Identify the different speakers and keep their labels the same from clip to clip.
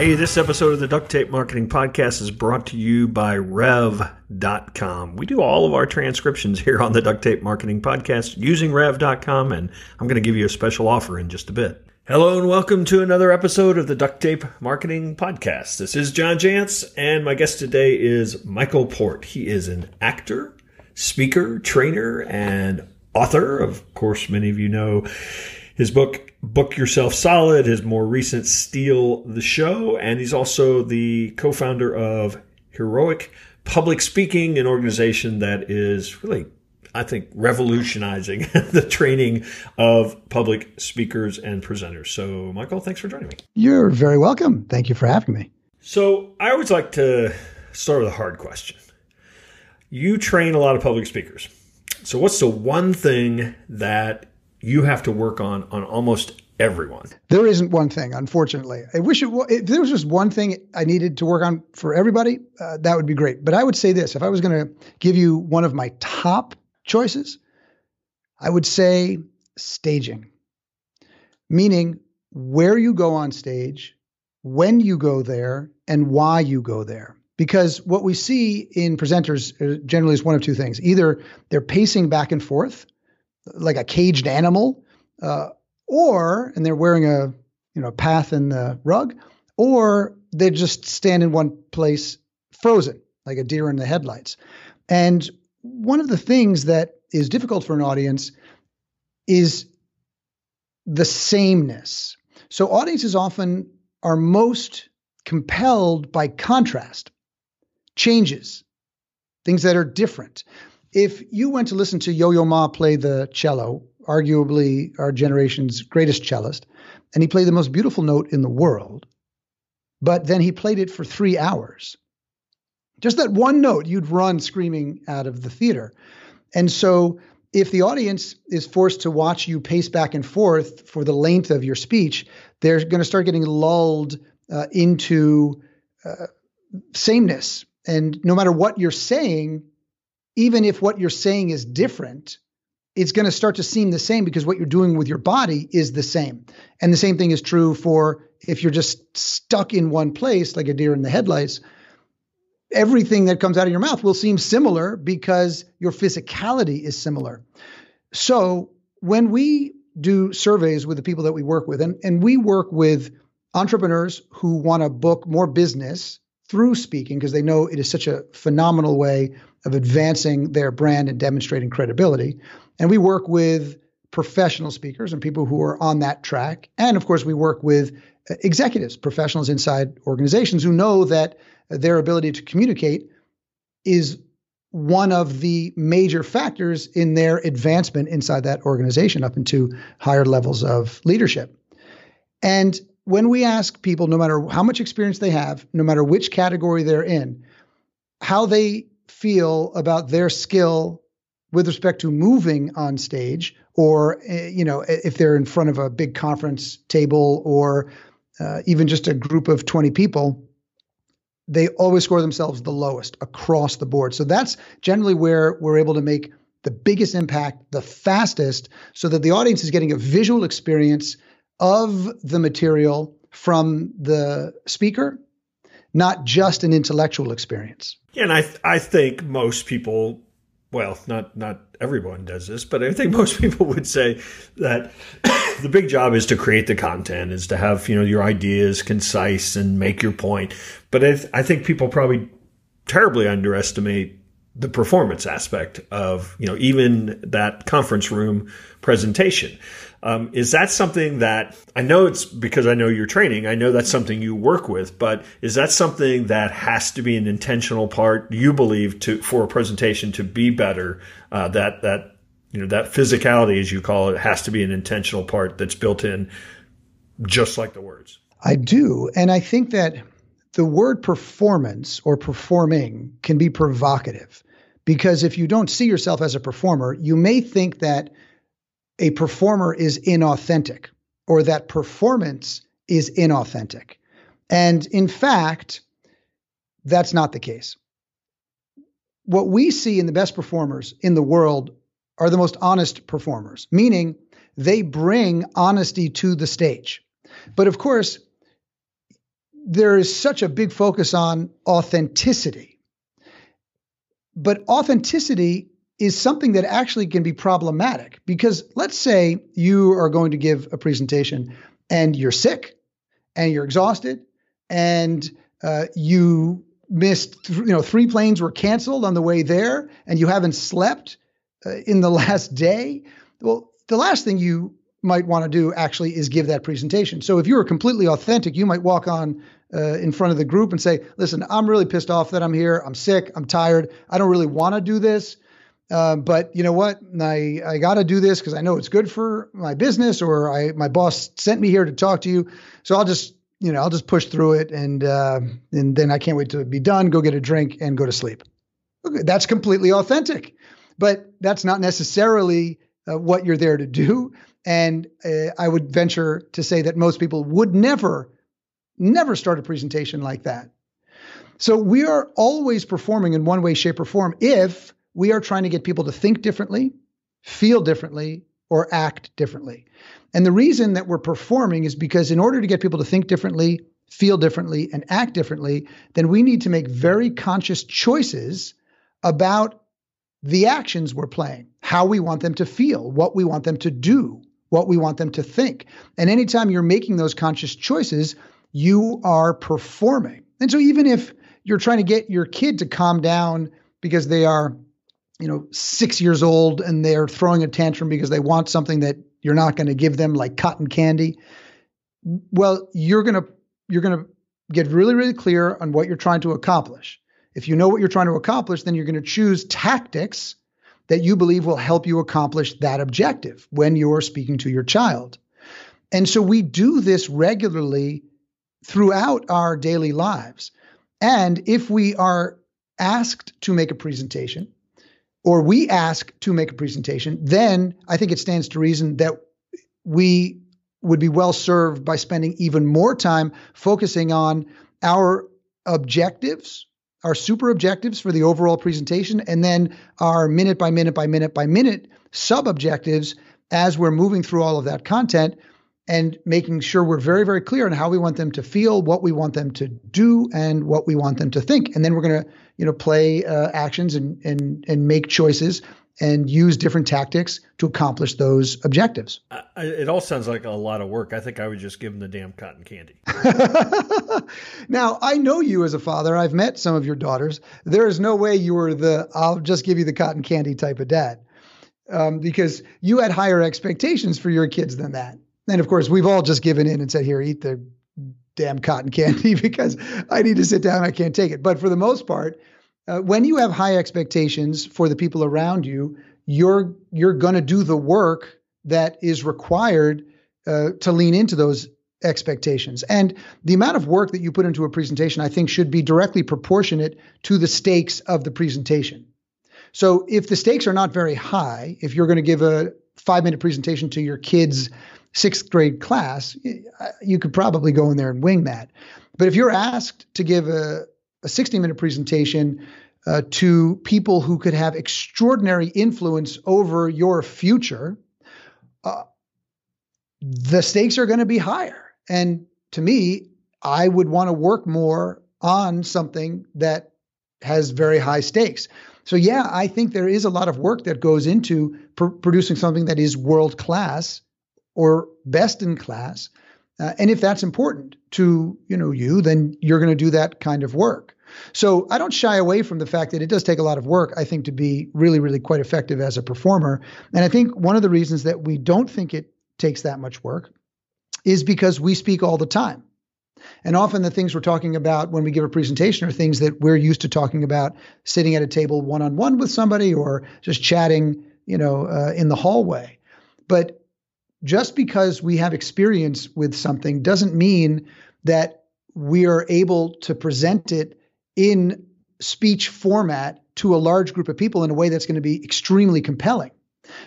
Speaker 1: Hey, this episode of the Duct Tape Marketing Podcast is brought to you by Rev.com. We do all of our transcriptions here on the Duct Tape Marketing Podcast using Rev.com, and I'm going to give you a special offer in just a bit. Hello, and welcome to another episode of the Duct Tape Marketing Podcast. This is John Jantsch, and my guest today is Michael Port. He is an actor, speaker, trainer, and author. Of course, many of you know his book book yourself solid his more recent steal the show and he's also the co-founder of heroic public speaking an organization that is really i think revolutionizing the training of public speakers and presenters. So michael thanks for joining me.
Speaker 2: You're very welcome. Thank you for having me.
Speaker 1: So i always like to start with a hard question. You train a lot of public speakers. So what's the one thing that you have to work on on almost everyone.
Speaker 2: There isn't one thing, unfortunately. I wish it if there was just one thing I needed to work on for everybody, uh, that would be great. But I would say this: if I was going to give you one of my top choices, I would say staging, meaning where you go on stage, when you go there, and why you go there. Because what we see in presenters uh, generally is one of two things: either they're pacing back and forth like a caged animal, uh, or and they're wearing a you know path in the rug, or they just stand in one place frozen like a deer in the headlights. And one of the things that is difficult for an audience is the sameness. So audiences often are most compelled by contrast, changes, things that are different if you went to listen to Yo Yo Ma play the cello, arguably our generation's greatest cellist, and he played the most beautiful note in the world, but then he played it for three hours. Just that one note, you'd run screaming out of the theater. And so, if the audience is forced to watch you pace back and forth for the length of your speech, they're going to start getting lulled uh, into uh, sameness. And no matter what you're saying, even if what you're saying is different, it's going to start to seem the same because what you're doing with your body is the same. And the same thing is true for if you're just stuck in one place, like a deer in the headlights, everything that comes out of your mouth will seem similar because your physicality is similar. So when we do surveys with the people that we work with, and, and we work with entrepreneurs who want to book more business through speaking because they know it is such a phenomenal way of advancing their brand and demonstrating credibility. And we work with professional speakers and people who are on that track. And of course, we work with uh, executives, professionals inside organizations who know that their ability to communicate is one of the major factors in their advancement inside that organization up into higher levels of leadership. And when we ask people, no matter how much experience they have, no matter which category they're in, how they feel about their skill with respect to moving on stage or eh, you know if they're in front of a big conference table or uh, even just a group of 20 people they always score themselves the lowest across the board. So that's generally where we're able to make the biggest impact the fastest so that the audience is getting a visual experience of the material from the speaker not just an intellectual experience.
Speaker 1: Yeah, and I th- I think most people, well, not not everyone does this, but I think most people would say that the big job is to create the content, is to have you know your ideas concise and make your point. But I, th- I think people probably terribly underestimate the performance aspect of you know even that conference room presentation. Um, is that something that I know it's because I know you're training? I know that's something you work with, but is that something that has to be an intentional part? You believe to for a presentation to be better? Uh, that that you know that physicality, as you call it, has to be an intentional part that's built in, just like the words.
Speaker 2: I do, and I think that the word performance or performing can be provocative because if you don't see yourself as a performer, you may think that a performer is inauthentic or that performance is inauthentic. And in fact, that's not the case. What we see in the best performers in the world are the most honest performers, meaning they bring honesty to the stage. But of course, there is such a big focus on authenticity. But authenticity is something that actually can be problematic because let's say you are going to give a presentation and you're sick and you're exhausted and uh, you missed, th- you know, three planes were canceled on the way there and you haven't slept uh, in the last day. Well, the last thing you might want to do actually is give that presentation. So if you were completely authentic, you might walk on uh, in front of the group and say, "Listen, I'm really pissed off that I'm here. I'm sick. I'm tired. I don't really want to do this." Uh, but you know what? I, I got to do this because I know it's good for my business, or I my boss sent me here to talk to you. So I'll just you know I'll just push through it, and uh, and then I can't wait to be done. Go get a drink and go to sleep. Okay, that's completely authentic, but that's not necessarily uh, what you're there to do. And uh, I would venture to say that most people would never, never start a presentation like that. So we are always performing in one way, shape, or form if we are trying to get people to think differently, feel differently, or act differently. And the reason that we're performing is because in order to get people to think differently, feel differently, and act differently, then we need to make very conscious choices about the actions we're playing, how we want them to feel, what we want them to do, what we want them to think. And anytime you're making those conscious choices, you are performing. And so even if you're trying to get your kid to calm down because they are you know, six years old and they're throwing a tantrum because they want something that you're not going to give them, like cotton candy. Well, you're going to you're going to get really really clear on what you're trying to accomplish. If you know what you're trying to accomplish, then you're going to choose tactics that you believe will help you accomplish that objective when you're speaking to your child. And so we do this regularly throughout our daily lives. And if we are asked to make a presentation, or we ask to make a presentation, then I think it stands to reason that we would be well served by spending even more time focusing on our objectives, our super objectives for the overall presentation, and then our minute by minute by minute by minute sub objectives as we're moving through all of that content and making sure we're very, very clear on how we want them to feel, what we want them to do, and what we want them to think. And then we're going to, you know, play uh, actions and and and make choices and use different tactics to accomplish those objectives.
Speaker 1: I, it all sounds like a lot of work. I think I would just give them the damn cotton candy.
Speaker 2: now, I know you as a father. I've met some of your daughters. There is no way you were the I'll just give you the cotton candy type of dad. Um, because you had higher expectations for your kids than that. And of course, we've all just given in and said, here, eat the damn cotton candy because I need to sit down. I can't take it. But for the most part, uh, when you have high expectations for the people around you, you're you're going to do the work that is required uh, to lean into those expectations. And the amount of work that you put into a presentation, I think, should be directly proportionate to the stakes of the presentation. So if the stakes are not very high, if you're going to give a five minute presentation to your kids sixth grade class, you could probably go in there and wing that. But if you're asked to give a, a 60 minute presentation uh, to people who could have extraordinary influence over your future, uh, the stakes are going to be higher. And to me, I would want to work more on something that has very high stakes. So, yeah, I think there is a lot of work that goes into pr- producing something that is world class or best in class. Uh, and if that's important to you know you, then you're going to do that kind of work. So I don't shy away from the fact that it does take a lot of work, I think, to be really, really quite effective as a performer. And I think one of the reasons that we don't think it takes that much work is because we speak all the time. And often the things we're talking about when we give a presentation are things that we're used to talking about sitting at a table one on one with somebody or just chatting, you know, uh, in the hallway. But just because we have experience with something doesn't mean that we are able to present it in speech format to a large group of people in a way that's going to be extremely compelling.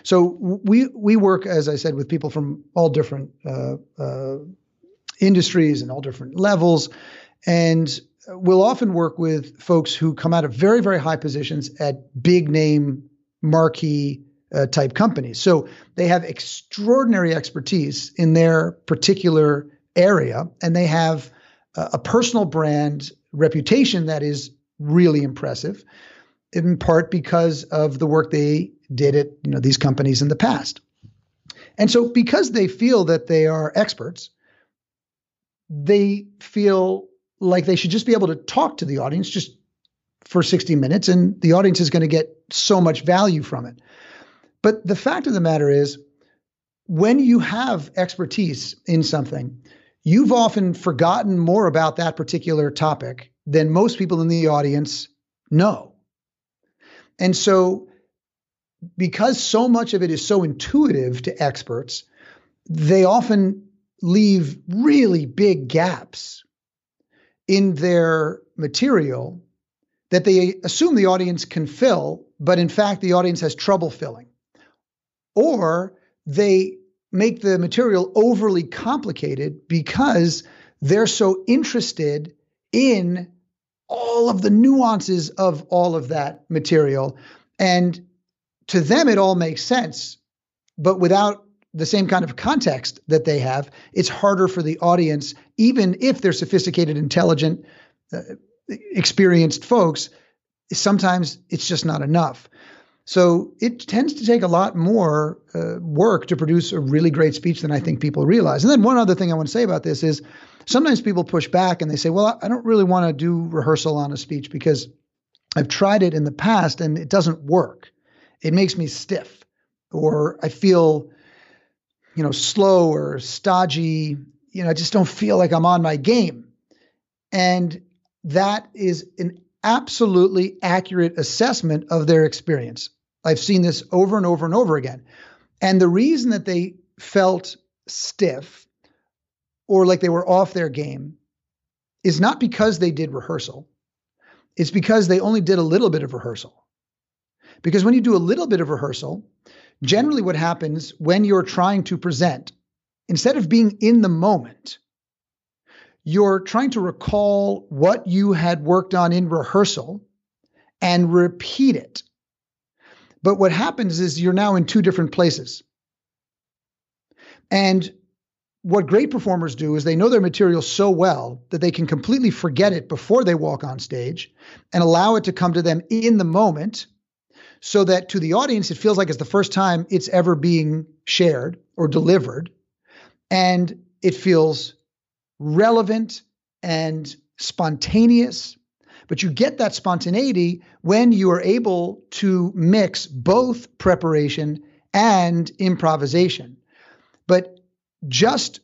Speaker 2: So we we work, as I said, with people from all different uh, uh, industries and all different levels, and we'll often work with folks who come out of very very high positions at big name marquee uh, type companies. So they have extraordinary expertise in their particular area, and they have a personal brand reputation that is really impressive, in part because of the work they did at you know these companies in the past. And so because they feel that they are experts, they feel like they should just be able to talk to the audience just for 60 minutes and the audience is going to get so much value from it. But the fact of the matter is when you have expertise in something, you've often forgotten more about that particular topic than most people in the audience know. And so, because so much of it is so intuitive to experts, they often leave really big gaps in their material that they assume the audience can fill, but in fact, the audience has trouble filling. Or they make the material overly complicated because they're so interested in all of the nuances of all of that material. And to them, it all makes sense. But without the same kind of context that they have, it's harder for the audience, even if they're sophisticated, intelligent, uh, experienced folks. Sometimes it's just not enough. So it tends to take a lot more uh, work to produce a really great speech than I think people realize. And then one other thing I want to say about this is sometimes people push back and they say, well, I don't really want to do rehearsal on a speech because I've tried it in the past and it doesn't work. It makes me stiff or I feel, you know, slow or stodgy. You know, I just don't feel like I'm on my game. And that is an absolutely accurate assessment of their experience. I've seen this over and over and over again. And the reason that they felt stiff or like they were off their game is not because they did rehearsal. It's because they only did a little bit of rehearsal. Because when you do a little bit of rehearsal, generally what happens when you're trying to present, instead of being in the moment, you're trying to recall what you had worked on in rehearsal and repeat it. But what happens is you're now in two different places. And what great performers do is they know their material so well that they can completely forget it before they walk on stage and allow it to come to them in the moment so that to the audience it feels like it's the first time it's ever being shared or delivered and it feels relevant and spontaneous. But you get that spontaneity when you are able to mix both preparation and improvisation. But just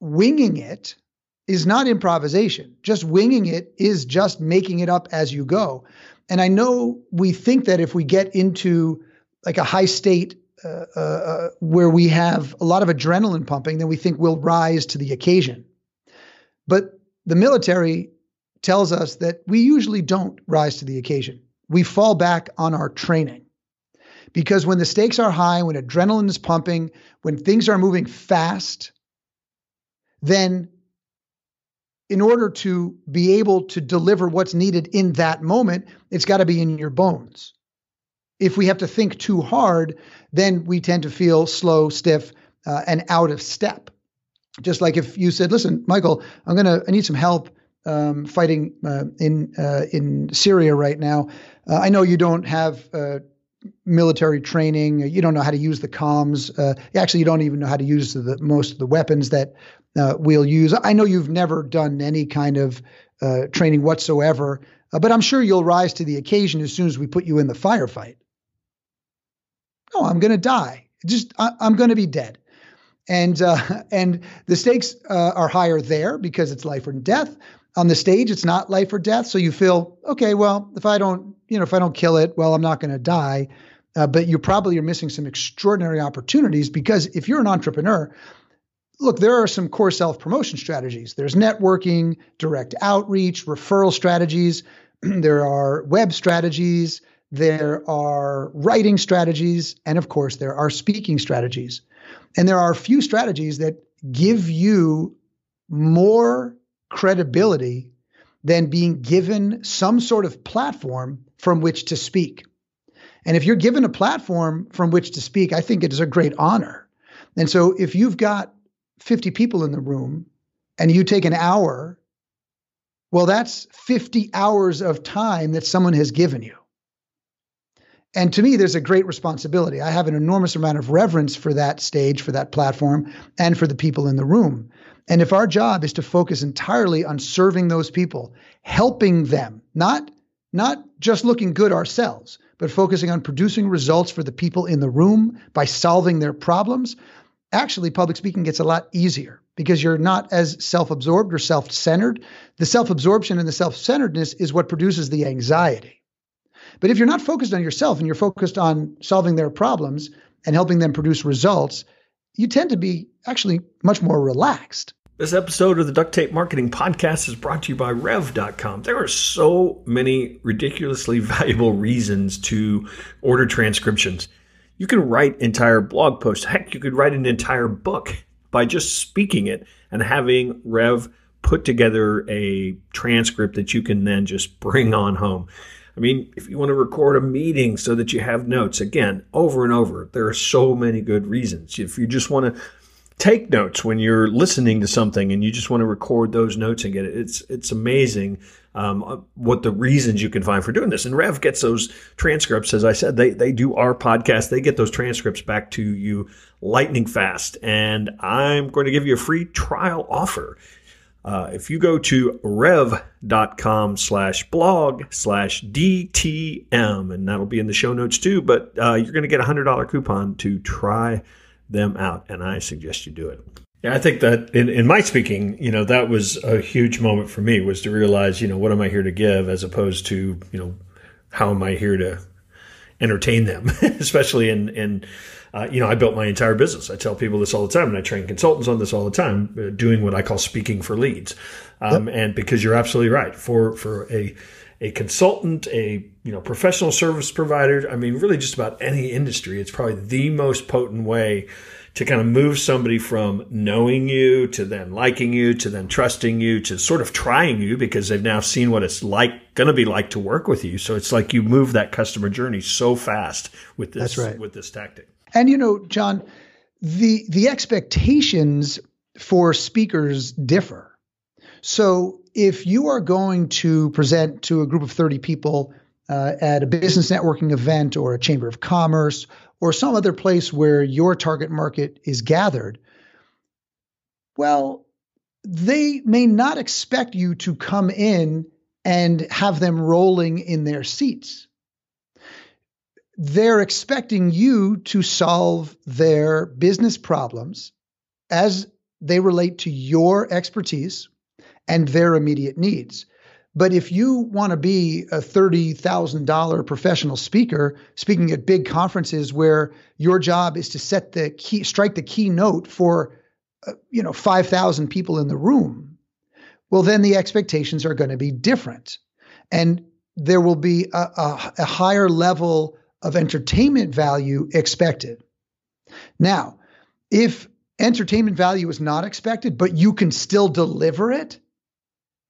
Speaker 2: winging it is not improvisation. Just winging it is just making it up as you go. And I know we think that if we get into like a high state uh, uh, uh, where we have a lot of adrenaline pumping, then we think we'll rise to the occasion. But the military tells us that we usually don't rise to the occasion. We fall back on our training. Because when the stakes are high, when adrenaline is pumping, when things are moving fast, then in order to be able to deliver what's needed in that moment, it's got to be in your bones if we have to think too hard, then we tend to feel slow, stiff, uh, and out of step. Just like if you said, "Listen, Michael, I'm gonna, I need some help um, fighting uh, in uh, in Syria right now. Uh, I know you don't have uh, military training. You don't know how to use the comms. Uh, actually, you don't even know how to use the most of the weapons that we'll use. I know you've never done any kind of training whatsoever." but I'm sure you'll rise to the occasion as soon as we put you in the firefight. No, I'm going to die. Just I, am going to be dead. And uh, and the stakes uh, are higher there because it's life or death. On the stage, it's not life or death. So you feel okay. Well, if I don't, you know, if I don't kill it, well, I'm not going to die. Uh, but you probably are missing some extraordinary opportunities because if you're an entrepreneur, look, there are some core self promotion strategies. There's networking, direct outreach, referral strategies. there are web strategies there are writing strategies, and of course, there are speaking strategies. And there are a few strategies that give you more credibility than being given some sort of platform from which to speak. And if you're given a platform from which to speak, I think it is a great honor. And so if you've got 50 people in the room and you take an hour, well, that's 50 hours of time that someone has given you. And to me, there's a great responsibility. I have an enormous amount of reverence for that stage, for that platform, and for the people in the room. And if our job is to focus entirely on serving those people, helping them, not, not just looking good ourselves, but focusing on producing results for the people in the room by solving their problems, actually public speaking gets a lot easier because you're not as self-absorbed or self-centered. The self-absorption and the self-centeredness is what produces the anxiety. But if you're not focused on yourself and you're focused on solving their problems and helping them produce results, you tend to be actually much more relaxed.
Speaker 1: This episode of the Duct Tape Marketing Podcast is brought to you by Rev.com. There are so many ridiculously valuable reasons to order transcriptions. You can write entire blog posts. Heck, you could write an entire book by just speaking it and having Rev put together a transcript that you can then just bring on home. I mean, if you want to record a meeting so that you have notes, again, over and over, there are so many good reasons. If you just want to take notes when you're listening to something and you just want to record those notes and get it, it's it's amazing um, what the reasons you can find for doing this. And Rev gets those transcripts, as I said, they they do our podcast. They get those transcripts back to you lightning fast. And I'm going to give you a free trial offer. Uh, if you go to rev.com slash blog slash DTM, and that'll be in the show notes too, but uh, you're going to get a $100 coupon to try them out, and I suggest you do it. Yeah, I think that in, in my speaking, you know, that was a huge moment for me was to realize, you know, what am I here to give as opposed to, you know, how am I here to entertain them, especially in, in, uh, you know, I built my entire business. I tell people this all the time, and I train consultants on this all the time, uh, doing what I call speaking for leads. Um, yep. And because you're absolutely right, for for a a consultant, a you know professional service provider, I mean, really just about any industry, it's probably the most potent way to kind of move somebody from knowing you to then liking you to then trusting you to sort of trying you because they've now seen what it's like going to be like to work with you. So it's like you move that customer journey so fast with this right. with this tactic.
Speaker 2: And you know, John, the the expectations for speakers differ. So if you are going to present to a group of 30 people uh, at a business networking event or a chamber of commerce or some other place where your target market is gathered, well, they may not expect you to come in and have them rolling in their seats. They're expecting you to solve their business problems as they relate to your expertise and their immediate needs. But if you want to be a $30,000 professional speaker speaking at big conferences where your job is to set the key strike the key note for uh, you know 5,000 people in the room, well then the expectations are going to be different. And there will be a, a, a higher level of entertainment value expected. Now, if entertainment value is not expected, but you can still deliver it,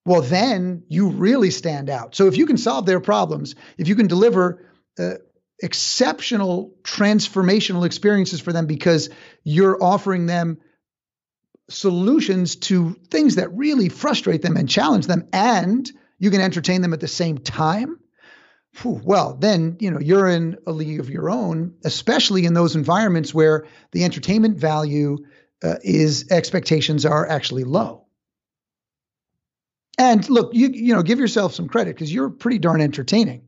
Speaker 2: well, then you really stand out. So if you can solve their problems, if you can deliver uh, exceptional transformational experiences for them because you're offering them solutions to things that really frustrate them and challenge them, and you can entertain them at the same time, well, then you know you're in a league of your own, especially in those environments where the entertainment value uh, is expectations are actually low. And look, you you know, give yourself some credit because you're pretty darn entertaining.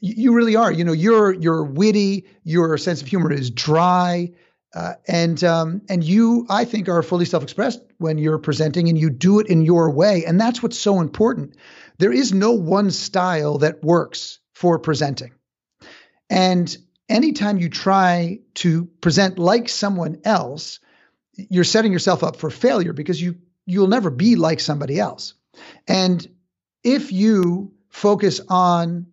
Speaker 2: You, you, really are. You know, you're you're witty. Your sense of humor is dry. Uh, and um, and you, I think, are fully self-expressed when you're presenting, and you do it in your way, and that's what's so important. There is no one style that works for presenting. And anytime you try to present like someone else, you're setting yourself up for failure because you you'll never be like somebody else. And if you focus on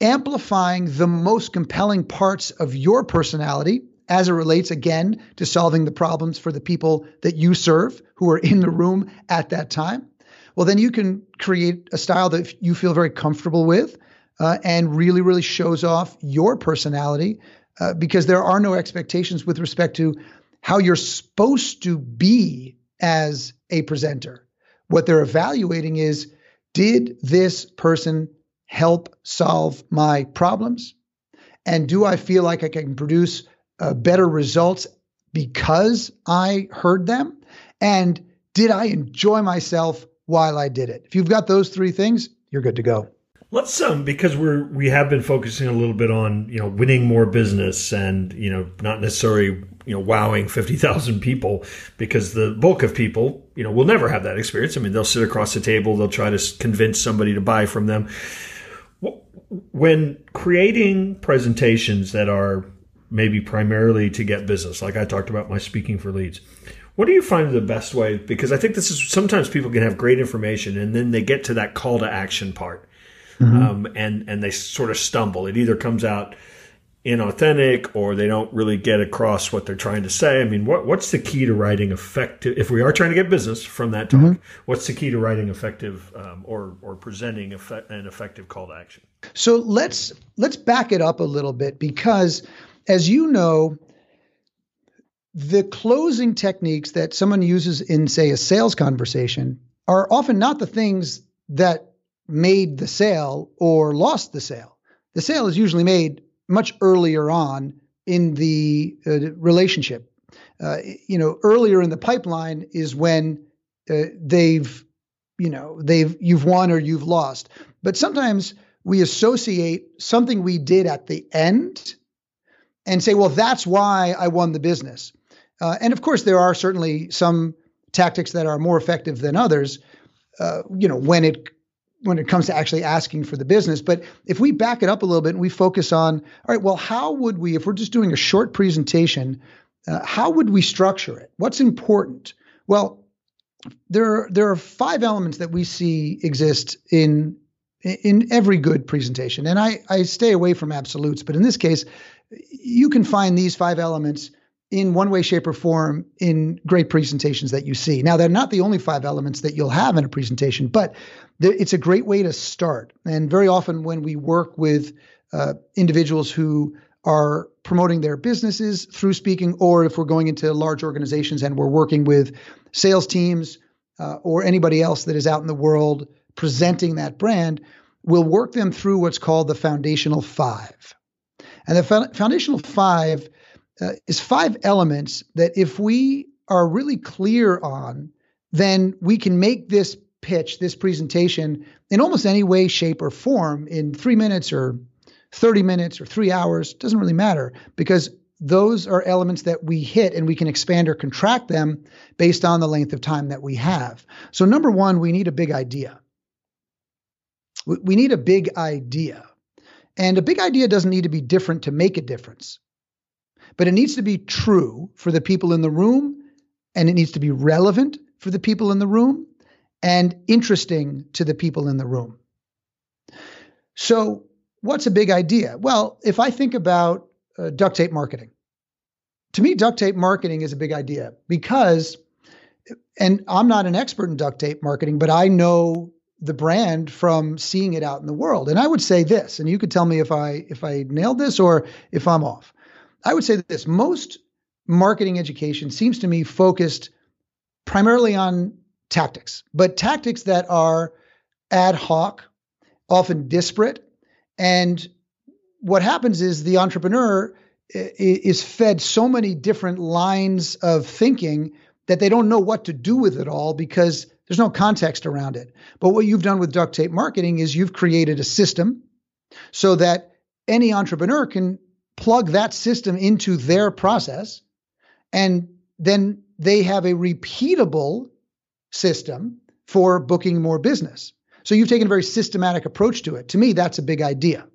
Speaker 2: amplifying the most compelling parts of your personality as it relates again to solving the problems for the people that you serve who are in the room at that time, well, then you can create a style that you feel very comfortable with uh, and really, really shows off your personality uh, because there are no expectations with respect to how you're supposed to be as a presenter. What they're evaluating is did this person help solve my problems? And do I feel like I can produce uh, better results because I heard them? And did I enjoy myself while I did it? If you've got those three things, you're good to go.
Speaker 1: Let's um because we're we have been focusing a little bit on you know winning more business and you know not necessarily you know wowing fifty thousand people because the bulk of people you know will never have that experience. I mean they'll sit across the table, they'll try to convince somebody to buy from them. When creating presentations that are maybe primarily to get business, like I talked about my speaking for leads, what do you find the best way? Because I think this is sometimes people can have great information and then they get to that call to action part mm-hmm. um, and and they sort of stumble. It either comes out inauthentic or they don't really get across what they're trying to say. I mean, what what's the key to writing effective? If we are trying to get business from that talk, mm-hmm. what's the key to writing effective um, or or presenting effect, an effective call to action?
Speaker 2: So let's let's back it up a little bit because, as you know. The closing techniques that someone uses in, say, a sales conversation are often not the things that made the sale or lost the sale. The sale is usually made much earlier on in the uh, relationship. Uh, you know, earlier in the pipeline is when uh, they've, you know, they've you've won or you've lost. But sometimes we associate something we did at the end and say, well, that's why I won the business. Uh, and of course, there are certainly some tactics that are more effective than others. Uh, you know, when it when it comes to actually asking for the business. But if we back it up a little bit and we focus on, all right, well, how would we, if we're just doing a short presentation, uh, how would we structure it? What's important? Well, there are, there are five elements that we see exist in in every good presentation, and I I stay away from absolutes, but in this case, you can find these five elements in one way, shape, or form in great presentations that you see. Now, they're not the only five elements that you'll have in a presentation, but it's a great way to start. And very often, when we work with uh, individuals who are promoting their businesses through speaking, or if we're going into large organizations and we're working with sales teams uh, or anybody else that is out in the world presenting that brand, we'll work them through what's called the foundational five. And the foundational five uh, is five elements that if we are really clear on, then we can make this pitch, this presentation in almost any way, shape, or form in three minutes or 30 minutes or three hours. Doesn't really matter because those are elements that we hit and we can expand or contract them based on the length of time that we have. So, number one, we need a big idea. We need a big idea. And a big idea doesn't need to be different to make a difference but it needs to be true for the people in the room and it needs to be relevant for the people in the room and interesting to the people in the room. So, what's a big idea? Well, if I think about uh, duct tape marketing, to me, duct tape marketing is a big idea because, and I'm not an expert in duct tape marketing, but I know the brand from seeing it out in the world. And I would say this, and you could tell me if I if I nailed this or if I'm off. I would say this most marketing education seems to me focused primarily on tactics, but tactics that are ad hoc, often disparate. And what happens is the entrepreneur is fed so many different lines of thinking that they don't know what to do with it all because there's no context around it. But what you've done with duct tape marketing is you've created a system so that any entrepreneur can plug that system into their process, and then they have a repeatable system for booking more business. So you've taken a very systematic approach to it. To me, that's a big idea.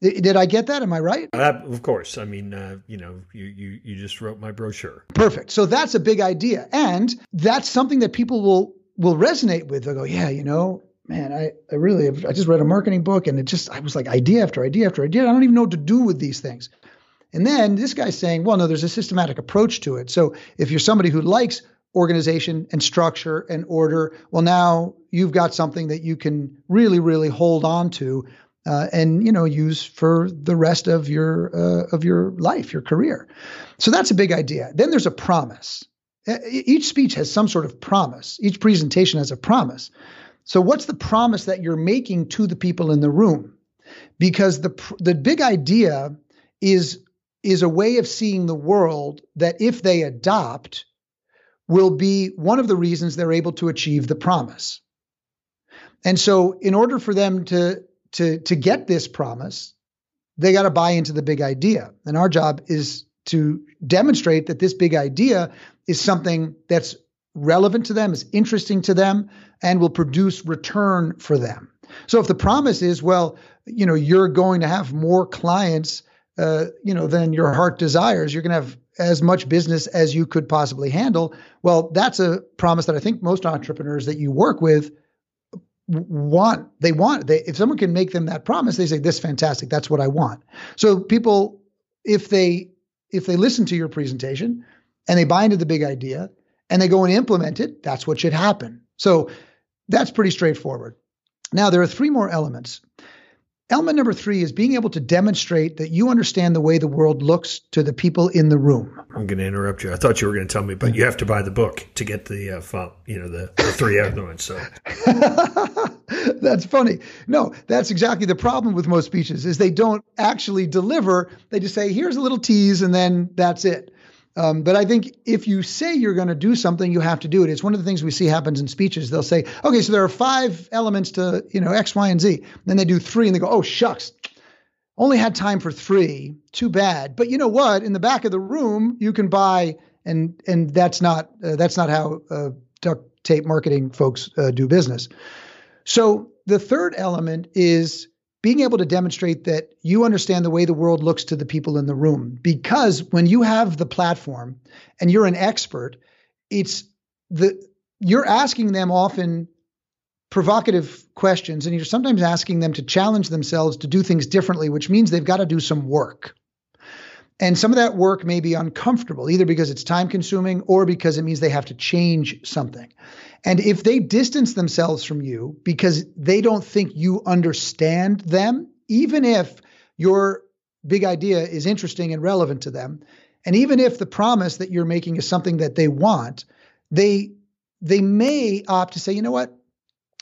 Speaker 2: Did I get that? Am I right?
Speaker 1: Uh, of course. I mean, uh, you know, you, you you just wrote my brochure.
Speaker 2: Perfect. So that's a big idea, and that's something that people will will resonate with. They'll go, yeah, you know, man, I, I really, I just read a marketing book and it just, I was like idea after idea after idea. I don't even know what to do with these things. And then this guy's saying, well, no, there's a systematic approach to it. So if you're somebody who likes organization and structure and order, well, now you've got something that you can really, really hold on to uh, and you know use for the rest of your uh, of your life, your career. So that's a big idea. Then there's a promise. each speech has some sort of promise. Each presentation has a promise. So, what's the promise that you're making to the people in the room? Because the the big idea is is a way of seeing the world that if they adopt will be one of the reasons they're able to achieve the promise. And so in order for them to to to get this promise, they got to buy into the big idea. And our job is to demonstrate that this big idea is something that's relevant to them, is interesting to them, and will produce return for them. So if the promise is, well, you know, you're going to have more clients, uh, you know, than your heart desires, you're going to have as much business as you could possibly handle. Well, that's a promise that I think most entrepreneurs that you work with want. They want. They, if someone can make them that promise, they say, "This fantastic. That's what I want." So people, if they if they listen to your presentation and they buy into the big idea and they go and implement it, that's what should happen. So that's pretty straightforward. Now, there are three more elements. Element number three is being able to demonstrate that you understand the way the world looks to the people in the room.
Speaker 1: I'm going to interrupt you. I thought you were going to tell me, but you have to buy the book to get the uh, you know, the, the three elements. So
Speaker 2: that's funny. No, that's exactly the problem with most speeches is they don't actually deliver. They just say, "Here's a little tease," and then that's it. Um, but I think if you say you're going to do something, you have to do it. It's one of the things we see happens in speeches. They'll say, okay, so there are five elements to, you know, X, Y, and Z. Then they do three and they go, oh, shucks, only had time for three. Too bad. But you know what? In the back of the room, you can buy, and and that's not uh, that's not how uh, duct tape marketing folks uh, do business. So the third element is being able to demonstrate that you understand the way the world looks to the people in the room. Because when you have the platform and you're an expert, it's the you're asking them often provocative questions and you're sometimes asking them to challenge themselves to do things differently, which means they've got to do some work. And some of that work may be uncomfortable, either because it's time consuming or because it means they have to change something. And if they distance themselves from you because they don't think you understand them, even if your big idea is interesting and relevant to them, and even if the promise that you're making is something that they want, they they may opt to say, you know what,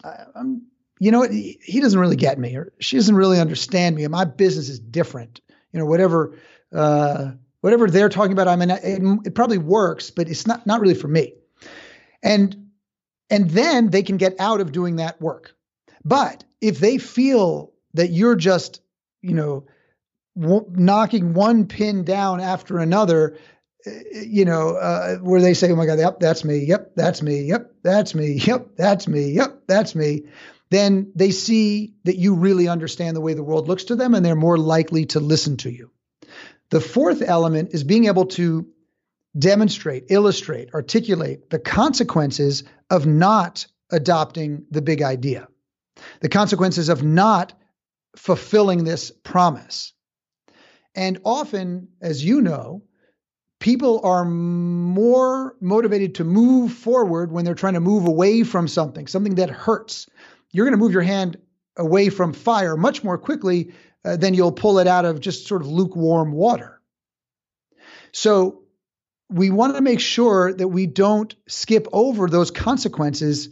Speaker 2: I, am you know what, he doesn't really get me, or she doesn't really understand me, and my business is different. You know, whatever uh, whatever they're talking about, I mean, it, it probably works, but it's not not really for me. And and then they can get out of doing that work. But if they feel that you're just, you know, w- knocking one pin down after another, uh, you know, uh, where they say, "Oh my God, yep, that's me. Yep, that's me. Yep, that's me. Yep, that's me. Yep, that's me," then they see that you really understand the way the world looks to them, and they're more likely to listen to you. The fourth element is being able to demonstrate, illustrate, articulate the consequences of not adopting the big idea, the consequences of not fulfilling this promise. And often, as you know, people are more motivated to move forward when they're trying to move away from something, something that hurts. You're going to move your hand away from fire much more quickly uh, than you'll pull it out of just sort of lukewarm water. So we want to make sure that we don't skip over those consequences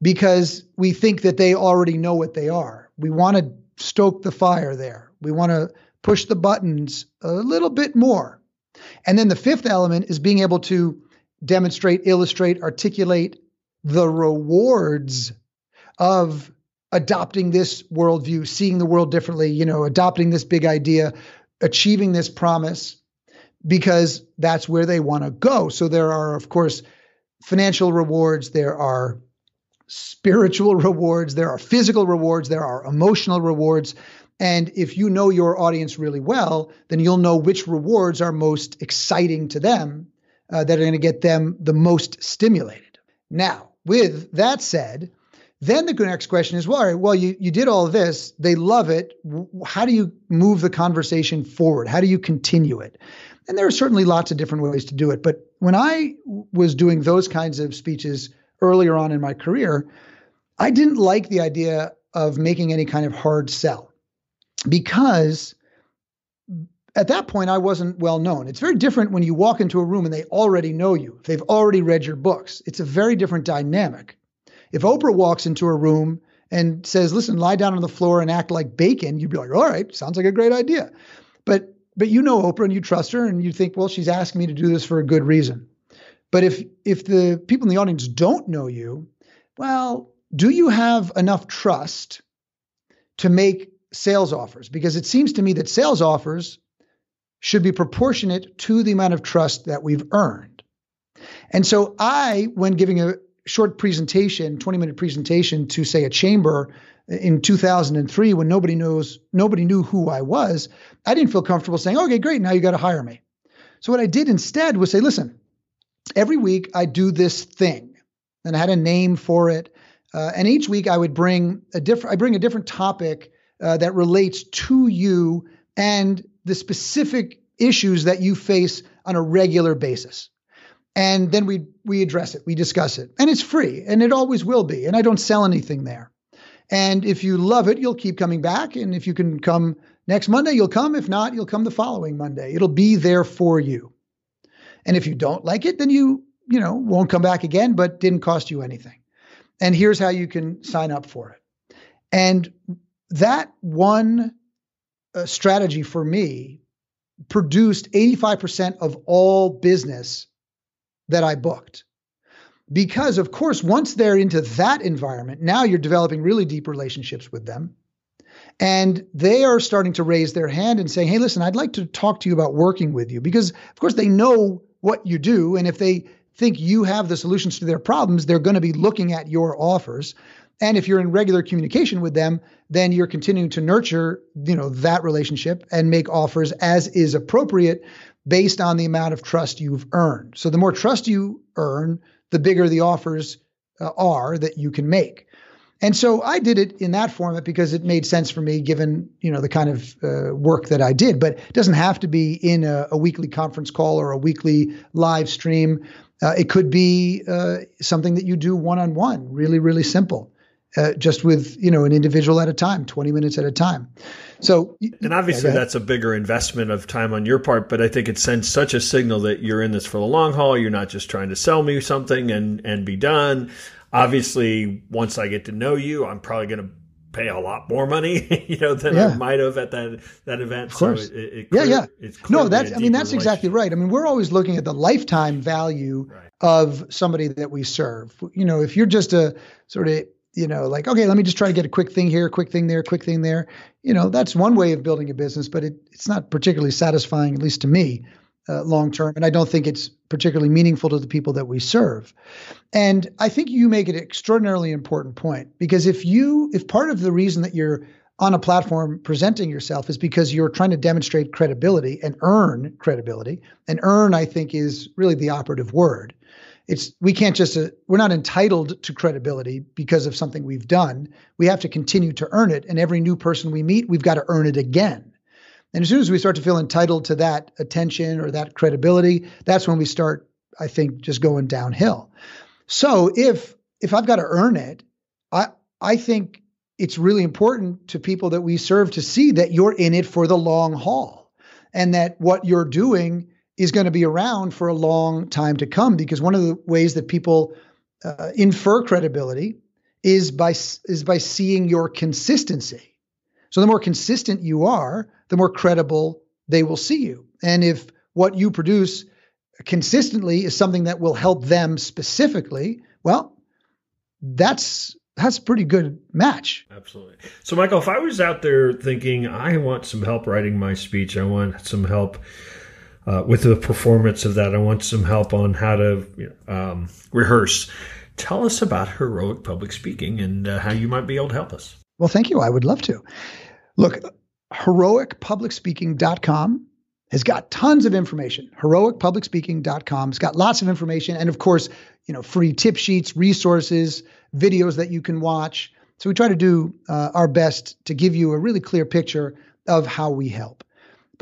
Speaker 2: because we think that they already know what they are. We want to stoke the fire there. We want to push the buttons a little bit more. And then the fifth element is being able to demonstrate, illustrate, articulate the rewards of adopting this worldview, seeing the world differently, you know, adopting this big idea, achieving this promise, because that's where they want to go. So there are, of course, financial rewards, there are spiritual rewards, there are physical rewards, there are emotional rewards. And if you know your audience really well, then you'll know which rewards are most exciting to them uh, that are going to get them the most stimulated. Now, with that said, then the next question is, well, well, you, you did all this. They love it. How do you move the conversation forward? How do you continue it? And there are certainly lots of different ways to do it. But when I was doing those kinds of speeches earlier on in my career, I didn't like the idea of making any kind of hard sell because at that point, I wasn't well known. It's very different when you walk into a room and they already know you. They've already read your books. It's a very different dynamic. If Oprah walks into a room and says, "Listen, lie down on the floor and act like bacon," you'd be like, "All right, sounds like a great idea." But but you know Oprah and you trust her and you think, "Well, she's asking me to do this for a good reason." But if if the people in the audience don't know you, well, do you have enough trust to make sales offers? Because it seems to me that sales offers should be proportionate to the amount of trust that we've earned. And so I, when giving a short presentation, 20 minute presentation to say a chamber in 2003 when nobody knows nobody knew who I was, I didn't feel comfortable saying, "Okay, great, now you got to hire me." So what I did instead was say, "Listen, every week I do this thing." And I had a name for it. Uh, and each week I would bring a different I bring a different topic uh, that relates to you and the specific issues that you face on a regular basis. And then we we address it, we discuss it. And it's free, and it always will be. And I don't sell anything there. And if you love it, you'll keep coming back. And if you can come next Monday, you'll come. If not, you'll come the following Monday. It'll be there for you. And if you don't like it, then you, you know, won't come back again, but didn't cost you anything. And here's how you can sign up for it. And that one uh, strategy for me produced 85% of all business that I booked. Because, of course, once they're into that environment, now you're developing really deep relationships with them. And they are starting to raise their hand and saying, hey, listen, I'd like to talk to you about working with you. Because, of course, they know what you do. And if they think you have the solutions to their problems, they're going to be looking at your offers. And if you're in regular communication with them, then you're continuing to nurture, you know, that relationship and make offers as is appropriate based on the amount of trust you've earned. So the more trust you earn, the bigger the offers uh, are that you can make. And so I did it in that format because it made sense for me, given you know the kind of uh, work that I did. But it doesn't have to be in a, a weekly conference call or a weekly live stream. Uh, it could be uh, something that you do one on one, really, really simple uh, just with you know an individual at a time 20 minutes at a time so
Speaker 1: and obviously yeah, that's a bigger investment of time on your part but i think it sends such a signal that you're in this for the long haul you're not just trying to sell me something and and be done obviously once i get to know you i'm probably going to pay a lot more money, you know, than yeah. I might have at that that event.
Speaker 2: Of course. So it, it clear, yeah, yeah. no, that's I mean that's exactly right. I mean, we're always looking at the lifetime value right. of somebody that we serve. You know, if you're just a sort of you know, like, okay, let me just try to get a quick thing here, quick thing there, quick thing there. You know, that's one way of building a business, but it, it's not particularly satisfying, at least to me, uh, long term. And I don't think it's particularly meaningful to the people that we serve. And I think you make an extraordinarily important point because if you, if part of the reason that you're on a platform presenting yourself is because you're trying to demonstrate credibility and earn credibility, and earn, I think, is really the operative word it's we can't just uh, we're not entitled to credibility because of something we've done. We have to continue to earn it. And every new person we meet we've got to earn it again. And as soon as we start to feel entitled to that attention or that credibility that's when we start i think just going downhill. So if if i've got to earn it i i think it's really important to people that we serve to see that you're in it for the long haul and that what you're doing is going to be around for a long time to come because one of the ways that people uh, infer credibility is by is by seeing your consistency. So the more consistent you are, the more credible they will see you. And if what you produce consistently is something that will help them specifically, well, that's that's a pretty good match.
Speaker 1: Absolutely. So, Michael, if I was out there thinking, I want some help writing my speech, I want some help uh, with the performance of that. I want some help on how to um, rehearse. Tell us about heroic public speaking and uh, how you might be able to help us.
Speaker 2: Well, thank you. I would love to. Look, heroicpublicspeaking.com has got tons of information. Heroicpublicspeaking.com has got lots of information, and of course, you know, free tip sheets, resources, videos that you can watch. So we try to do uh, our best to give you a really clear picture of how we help.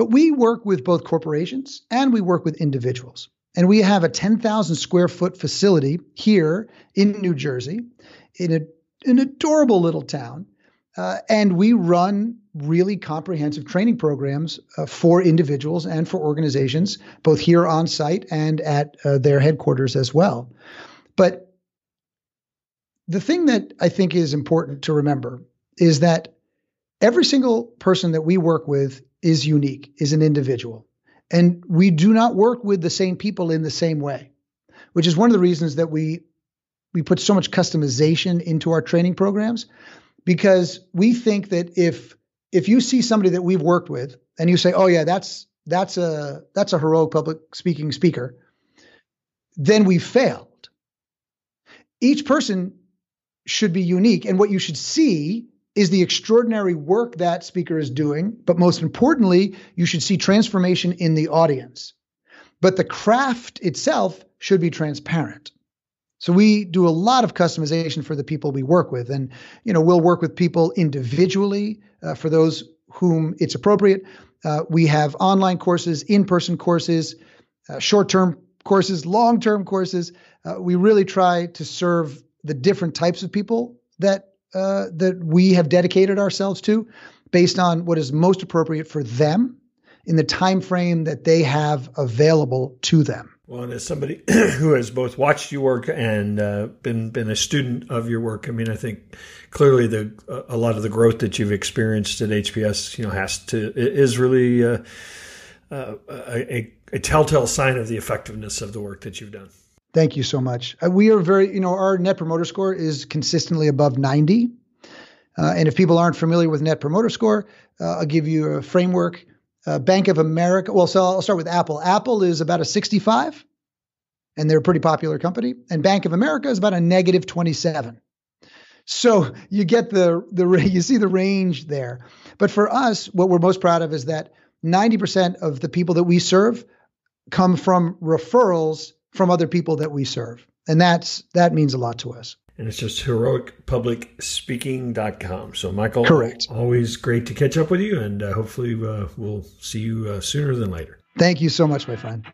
Speaker 2: But we work with both corporations and we work with individuals. And we have a 10,000 square foot facility here in New Jersey in a, an adorable little town Uh, and we run really comprehensive training programs uh, for individuals and for organizations, both here on site and at uh, their headquarters as well. But the thing that I think is important to remember is that every single person that we work with is unique, is an individual. And we do not work with the same people in the same way, which is one of the reasons that we we put so much customization into our training programs because we think that if if you see somebody that we've worked with and you say, "Oh yeah, that's that's a that's a heroic public speaking speaker," then we failed. Each person should be unique, and what you should see is the extraordinary work that speaker is doing, but most importantly, you should see transformation in the audience. But the craft itself should be transparent. So we do a lot of customization for the people we work with, and you know we'll work with people individually uh, for those whom it's appropriate. Uh, we have online courses, in-person courses, uh, short-term courses, long-term courses. Uh, we really try to serve the different types of people that uh, that we have dedicated ourselves to, based on what is most appropriate for them in the time frame that they have available to them.
Speaker 1: Well, and as somebody who has both watched you work and uh, been been a student of your work, I mean, I think clearly the a lot of the growth that you've experienced at HPS, you know, has to is really uh, uh, a, a, telltale sign of the effectiveness of the work that you've done.
Speaker 2: Thank you so much. Uh, we are very, you know, our Net Promoter Score is consistently above ninety, uh, and if people aren't familiar with Net Promoter Score, uh, I'll give you a framework uh, Bank of America, well, so I'll start with Apple. Apple is about a 65, and they're a pretty popular company. And Bank of America is about a negative 27. So you get the the you see the range there. But for us, what we're most proud of is that 90% of the people that we serve come from referrals from other people that we serve. And that's that means a lot to us
Speaker 1: and it's just heroicpublicspeaking.com. So, Michael,
Speaker 2: correct.
Speaker 1: Always great to catch up with you, and uh, hopefully, uh, we'll see you uh, sooner than later.
Speaker 2: Thank you so much, my friend.